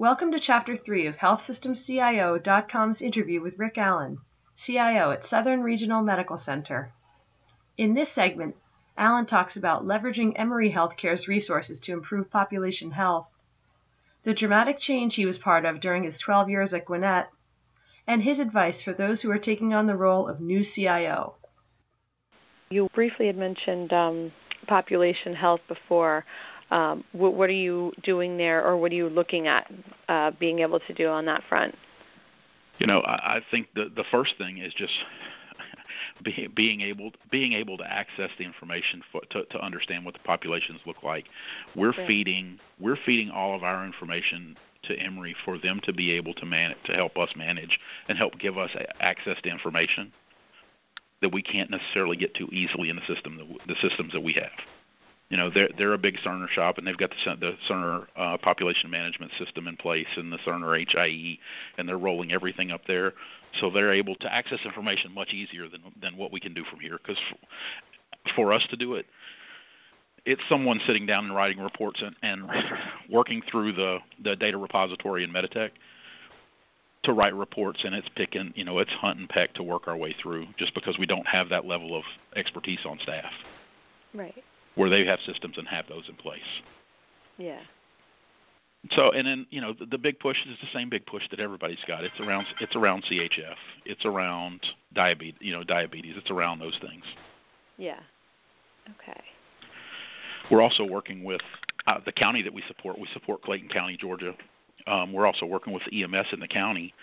Welcome to Chapter 3 of HealthSystemCIO.com's interview with Rick Allen, CIO at Southern Regional Medical Center. In this segment, Allen talks about leveraging Emory Healthcare's resources to improve population health, the dramatic change he was part of during his 12 years at Gwinnett, and his advice for those who are taking on the role of new CIO. You briefly had mentioned um, population health before. Um, what, what, are you doing there, or what are you looking at uh, being able to do on that front? You know, I, I think the the first thing is just be, being able being able to access the information for, to to understand what the populations look like. We're right. feeding we're feeding all of our information to Emory for them to be able to man to help us manage and help give us access to information that we can't necessarily get to easily in the system the systems that we have. You know, they're they're a big Cerner shop, and they've got the the Cerner uh, population management system in place, and the Cerner HIE, and they're rolling everything up there, so they're able to access information much easier than than what we can do from here. Because for, for us to do it, it's someone sitting down and writing reports and, and working through the the data repository in Meditech to write reports, and it's picking, you know, it's hunt and peck to work our way through, just because we don't have that level of expertise on staff. Right where they have systems and have those in place. Yeah. So and then you know the, the big push is the same big push that everybody's got. It's around it's around CHF. It's around diabetes. You know diabetes. It's around those things. Yeah. Okay. We're also working with uh, the county that we support. We support Clayton County, Georgia. Um, we're also working with EMS in the county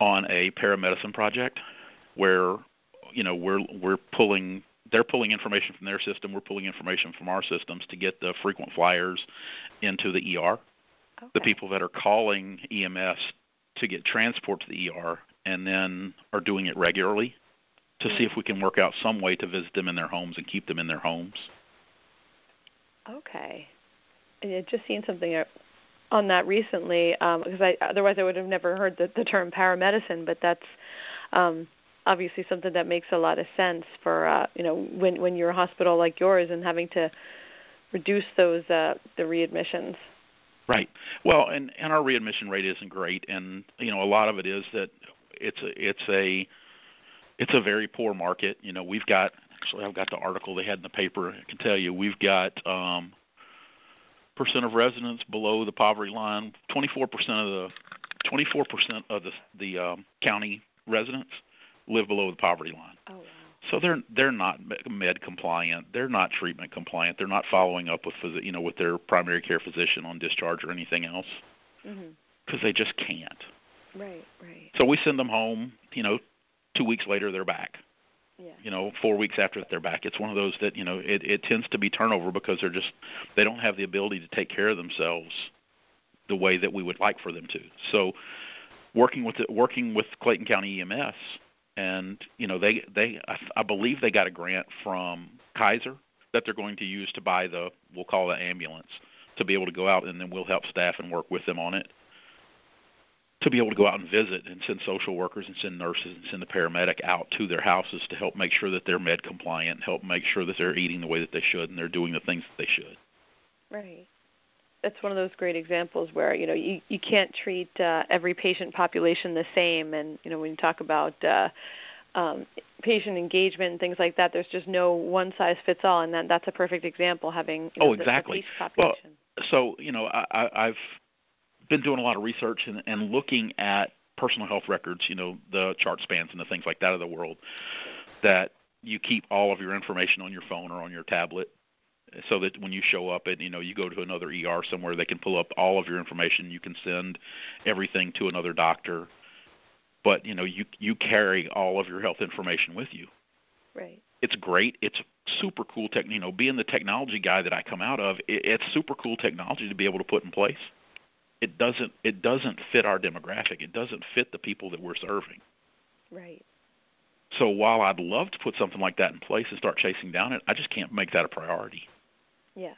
on a paramedicine project where you know we're we're pulling they're pulling information from their system. We're pulling information from our systems to get the frequent flyers into the ER. Okay. The people that are calling EMS to get transport to the ER and then are doing it regularly to see if we can work out some way to visit them in their homes and keep them in their homes. Okay. And I just seen something on that recently because um, I otherwise I would have never heard the, the term paramedicine, but that's um, obviously something that makes a lot of sense for uh, you know when when you're a hospital like yours and having to reduce those uh, the readmissions. Right. Well, and and our readmission rate isn't great, and you know a lot of it is that it's a it's a it's a very poor market. You know, we've got actually I've got the article they had in the paper. I can tell you we've got um, percent of residents below the poverty line. Twenty four percent of the twenty four percent of the the um, county residents live below the poverty line. Oh, wow. So they're they're not med compliant. They're not treatment compliant. They're not following up with you know with their primary care physician on discharge or anything else because mm-hmm. they just can't. Right, right. So we send them home. You know, two weeks later they're back. Yeah. You know, four weeks after they're back. It's one of those that you know it, it tends to be turnover because they're just they don't have the ability to take care of themselves the way that we would like for them to. So working with the, working with Clayton County EMS and you know they they I believe they got a grant from Kaiser that they're going to use to buy the we'll call it ambulance to be able to go out and then we'll help staff and work with them on it to be able to go out and visit and send social workers and send nurses and send the paramedic out to their houses to help make sure that they're med compliant, help make sure that they're eating the way that they should and they're doing the things that they should. Right that's one of those great examples where you know you you can't treat uh, every patient population the same, and you know when you talk about uh, um, patient engagement and things like that, there's just no one size fits all, and that that's a perfect example. Having you know, oh exactly. The, the well, so you know I, I've been doing a lot of research and, and looking at personal health records, you know the chart spans and the things like that of the world that you keep all of your information on your phone or on your tablet so that when you show up and you know you go to another ER somewhere, they can pull up all of your information. You can send everything to another doctor, but you know you you carry all of your health information with you. Right. It's great. It's super cool tech. You know, being the technology guy that I come out of, it, it's super cool technology to be able to put in place. It doesn't it doesn't fit our demographic. It doesn't fit the people that we're serving. Right. So while I'd love to put something like that in place and start chasing down it, I just can't make that a priority. Yeah.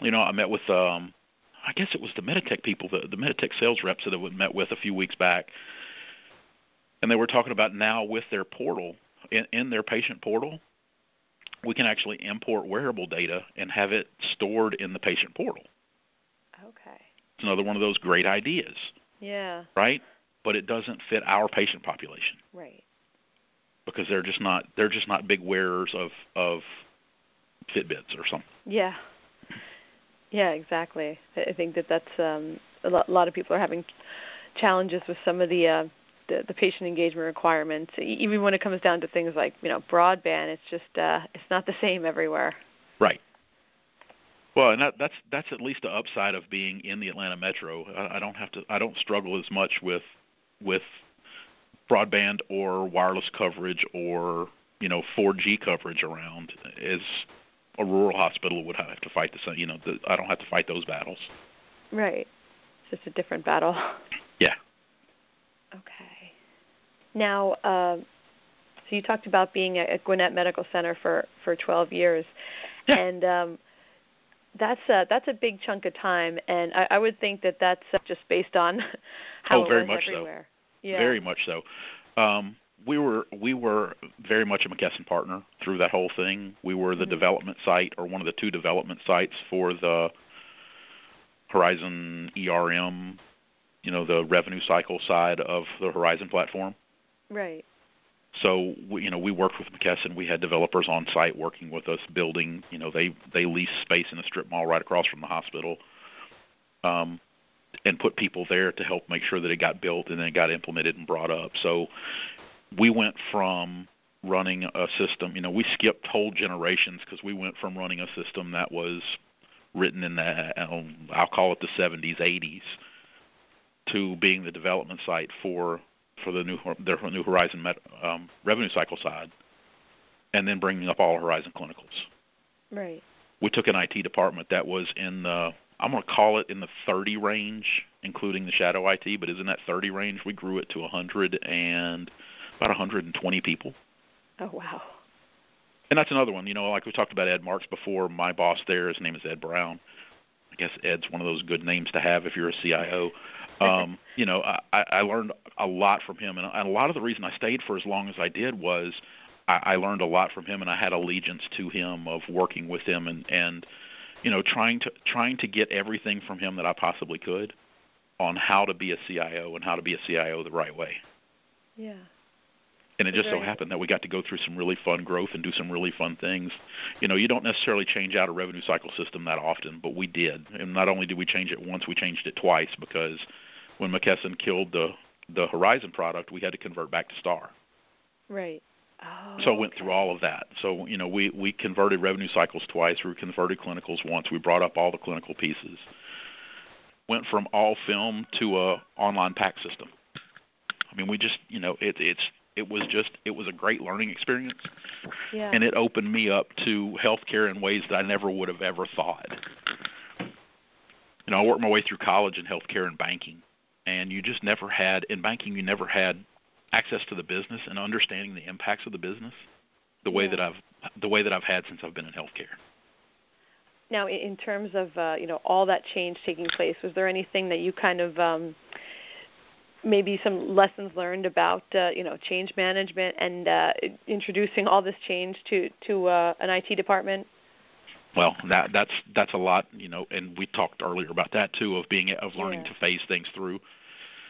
You know, I met with um I guess it was the Meditech people, the the Meditech sales reps that I met with a few weeks back. And they were talking about now with their portal in, in their patient portal, we can actually import wearable data and have it stored in the patient portal. Okay. It's another one of those great ideas. Yeah. Right? But it doesn't fit our patient population. Right. Because they're just not they're just not big wearers of of Fitbits or something. Yeah. Yeah, exactly. I think that that's um, a lot of people are having challenges with some of the, uh, the the patient engagement requirements. Even when it comes down to things like you know broadband, it's just uh, it's not the same everywhere. Right. Well, and that, that's that's at least the upside of being in the Atlanta metro. I, I don't have to. I don't struggle as much with with broadband or wireless coverage or you know 4G coverage around as a rural hospital would have to fight the same. You know, the, I don't have to fight those battles. Right. It's just a different battle. Yeah. Okay. Now, uh, so you talked about being at Gwinnett Medical Center for for 12 years, yeah. and um, that's a that's a big chunk of time, and I, I would think that that's uh, just based on how oh, very much everywhere. So. Yeah. Very much so. Um, we were we were very much a McKesson partner through that whole thing. We were the mm-hmm. development site or one of the two development sites for the Horizon ERM, you know, the revenue cycle side of the Horizon platform. Right. So we, you know, we worked with McKesson. We had developers on site working with us, building. You know, they they leased space in a strip mall right across from the hospital, um, and put people there to help make sure that it got built and then it got implemented and brought up. So we went from running a system. You know, we skipped whole generations because we went from running a system that was written in the um, I'll call it the 70s, 80s, to being the development site for for the new their new Horizon Met, um, revenue cycle side, and then bringing up all Horizon clinicals. Right. We took an IT department that was in the I'm going to call it in the 30 range, including the shadow IT, but isn't that 30 range. We grew it to 100 and about 120 people. Oh wow. And that's another one. You know, like we talked about Ed Marks before. My boss there, his name is Ed Brown. I guess Ed's one of those good names to have if you're a CIO. Um, you know, I, I learned a lot from him, and a lot of the reason I stayed for as long as I did was I, I learned a lot from him, and I had allegiance to him of working with him and and you know trying to trying to get everything from him that I possibly could on how to be a CIO and how to be a CIO the right way. Yeah. And it just so mm-hmm. happened that we got to go through some really fun growth and do some really fun things. You know, you don't necessarily change out a revenue cycle system that often, but we did. And not only did we change it once, we changed it twice because when McKesson killed the the Horizon product, we had to convert back to Star. Right. Oh, so I went okay. through oh, all of that. So you know, we we converted revenue cycles twice. We converted clinicals once. We brought up all the clinical pieces. Went from all film to a online PACS system. I mean, we just you know it, it's it was just it was a great learning experience yeah. and it opened me up to healthcare in ways that I never would have ever thought. You know, I worked my way through college in healthcare and banking, and you just never had in banking you never had access to the business and understanding the impacts of the business the way yeah. that I've the way that I've had since I've been in healthcare. Now, in terms of uh, you know all that change taking place, was there anything that you kind of um, maybe some lessons learned about uh, you know change management and uh, introducing all this change to to uh, an IT department? Well, that that's that's a lot, you know, and we talked earlier about that too of being of learning yeah. to phase things through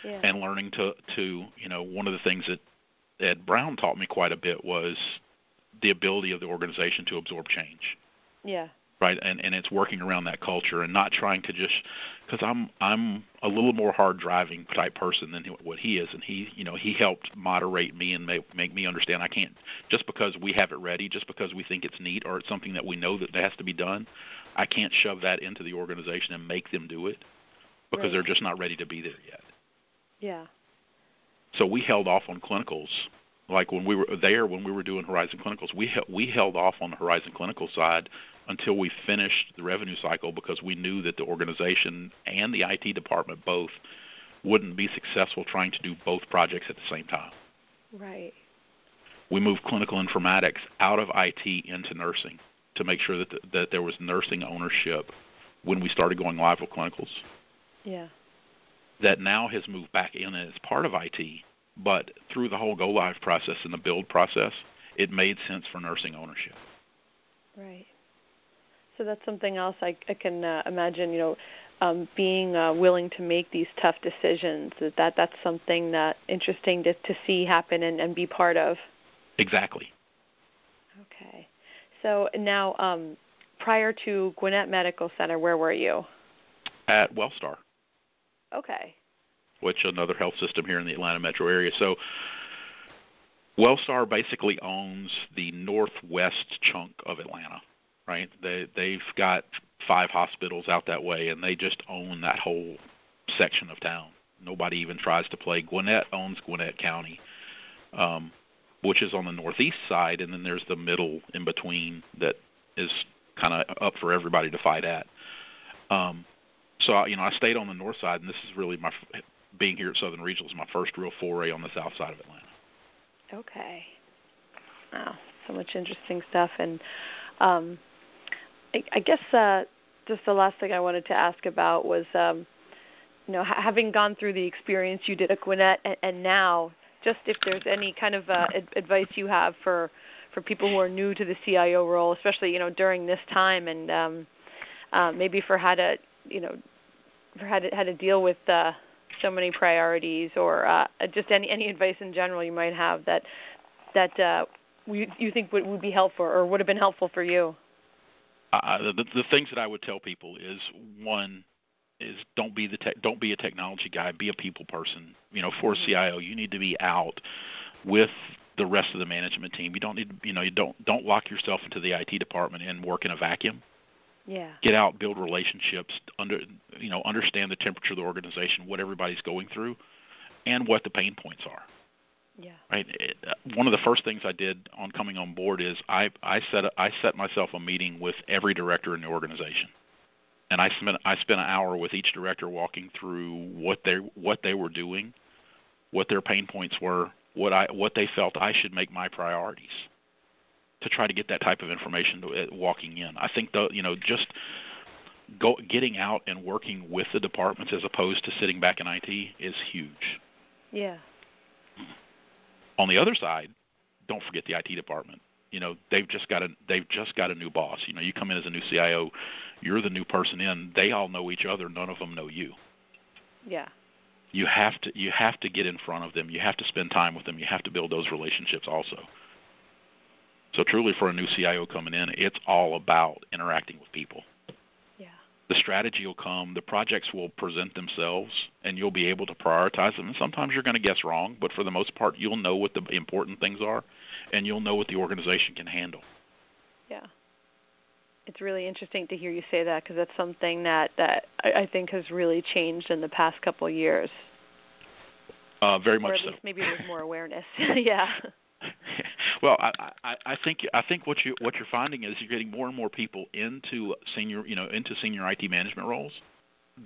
yeah. and learning to to you know one of the things that Ed Brown taught me quite a bit was the ability of the organization to absorb change. Yeah right and and it's working around that culture and not trying to just because i'm i'm a little more hard driving type person than what he is and he you know he helped moderate me and make make me understand i can't just because we have it ready just because we think it's neat or it's something that we know that has to be done i can't shove that into the organization and make them do it because right. they're just not ready to be there yet yeah so we held off on clinicals like when we were there when we were doing horizon clinicals we we held off on the horizon clinical side until we finished the revenue cycle because we knew that the organization and the IT department both wouldn't be successful trying to do both projects at the same time. Right. We moved clinical informatics out of IT into nursing to make sure that the, that there was nursing ownership when we started going live with clinicals. Yeah. That now has moved back in as part of IT, but through the whole go live process and the build process, it made sense for nursing ownership. Right. So that's something else I, I can uh, imagine. You know, um, being uh, willing to make these tough decisions. That, that that's something that interesting to, to see happen and, and be part of. Exactly. Okay. So now, um, prior to Gwinnett Medical Center, where were you? At Wellstar. Okay. Which another health system here in the Atlanta metro area. So Wellstar basically owns the northwest chunk of Atlanta, right? They they've got five hospitals out that way, and they just own that whole section of town. Nobody even tries to play. Gwinnett owns Gwinnett County, um, which is on the northeast side, and then there's the middle in between that is kind of up for everybody to fight at. Um, so you know, I stayed on the north side, and this is really my being here at Southern Regional is my first real foray on the south side of Atlanta. Okay. Wow, so much interesting stuff, and um, I, I guess uh, just the last thing I wanted to ask about was, um, you know, ha- having gone through the experience you did at Gwinnett, and, and now, just if there's any kind of uh, ad- advice you have for for people who are new to the CIO role, especially you know during this time, and um, uh, maybe for how to, you know, for how to how to deal with uh, so many priorities, or uh, just any any advice in general you might have that that uh, you, you think would, would be helpful or would have been helpful for you. The, the things that I would tell people is one is don't be the te- don't be a technology guy, be a people person. You know, for a mm-hmm. CIO, you need to be out with the rest of the management team. You don't need you know you don't don't lock yourself into the IT department and work in a vacuum. Yeah. Get out, build relationships, under you know understand the temperature of the organization, what everybody's going through, and what the pain points are. Yeah. Right. It, uh, one of the first things I did on coming on board is I I set a, I set myself a meeting with every director in the organization, and I spent I spent an hour with each director walking through what they what they were doing, what their pain points were, what I what they felt I should make my priorities, to try to get that type of information to, uh, walking in. I think the you know just go getting out and working with the departments as opposed to sitting back in IT is huge. Yeah on the other side, don't forget the IT department. You know, they've just got a they've just got a new boss. You know, you come in as a new CIO, you're the new person in. They all know each other. None of them know you. Yeah. You have to you have to get in front of them. You have to spend time with them. You have to build those relationships also. So truly, for a new CIO coming in, it's all about interacting with people the strategy will come, the projects will present themselves, and you'll be able to prioritize them. And sometimes you're going to guess wrong, but for the most part, you'll know what the important things are, and you'll know what the organization can handle. Yeah, it's really interesting to hear you say that because that's something that that I, I think has really changed in the past couple of years. Uh, very much or at least. Maybe there's more awareness. yeah. well, I, I, I think I think what you what you're finding is you're getting more and more people into senior you know into senior IT management roles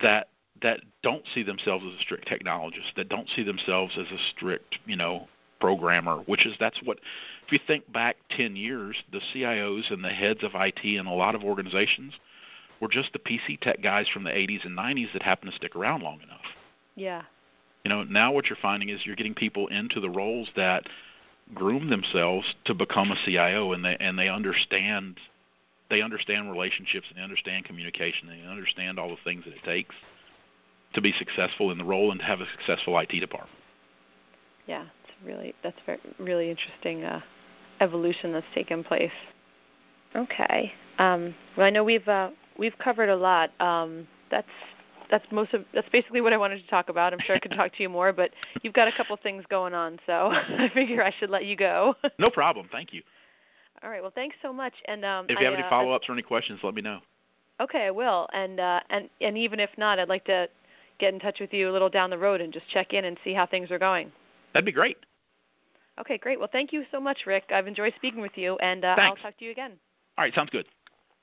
that that don't see themselves as a strict technologist, that don't see themselves as a strict you know programmer, which is that's what if you think back 10 years, the CIOs and the heads of IT in a lot of organizations were just the PC tech guys from the 80s and 90s that happened to stick around long enough. Yeah. You know, now what you're finding is you're getting people into the roles that groom themselves to become a CIO, and they and they understand they understand relationships and they understand communication and they understand all the things that it takes to be successful in the role and to have a successful IT department. Yeah, it's really that's very really interesting uh, evolution that's taken place. Okay. Um, well, I know we've uh, we've covered a lot. Um, that's that's most of that's basically what I wanted to talk about. I'm sure I could talk to you more, but you've got a couple things going on, so I figure I should let you go. no problem. Thank you. All right. Well, thanks so much. And um, if you have I, any uh, follow-ups or any questions, let me know. Okay, I will. And uh, and and even if not, I'd like to get in touch with you a little down the road and just check in and see how things are going. That'd be great. Okay, great. Well, thank you so much, Rick. I've enjoyed speaking with you, and uh, I'll talk to you again. All right, sounds good.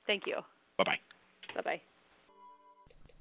Thank you. Bye bye. Bye bye.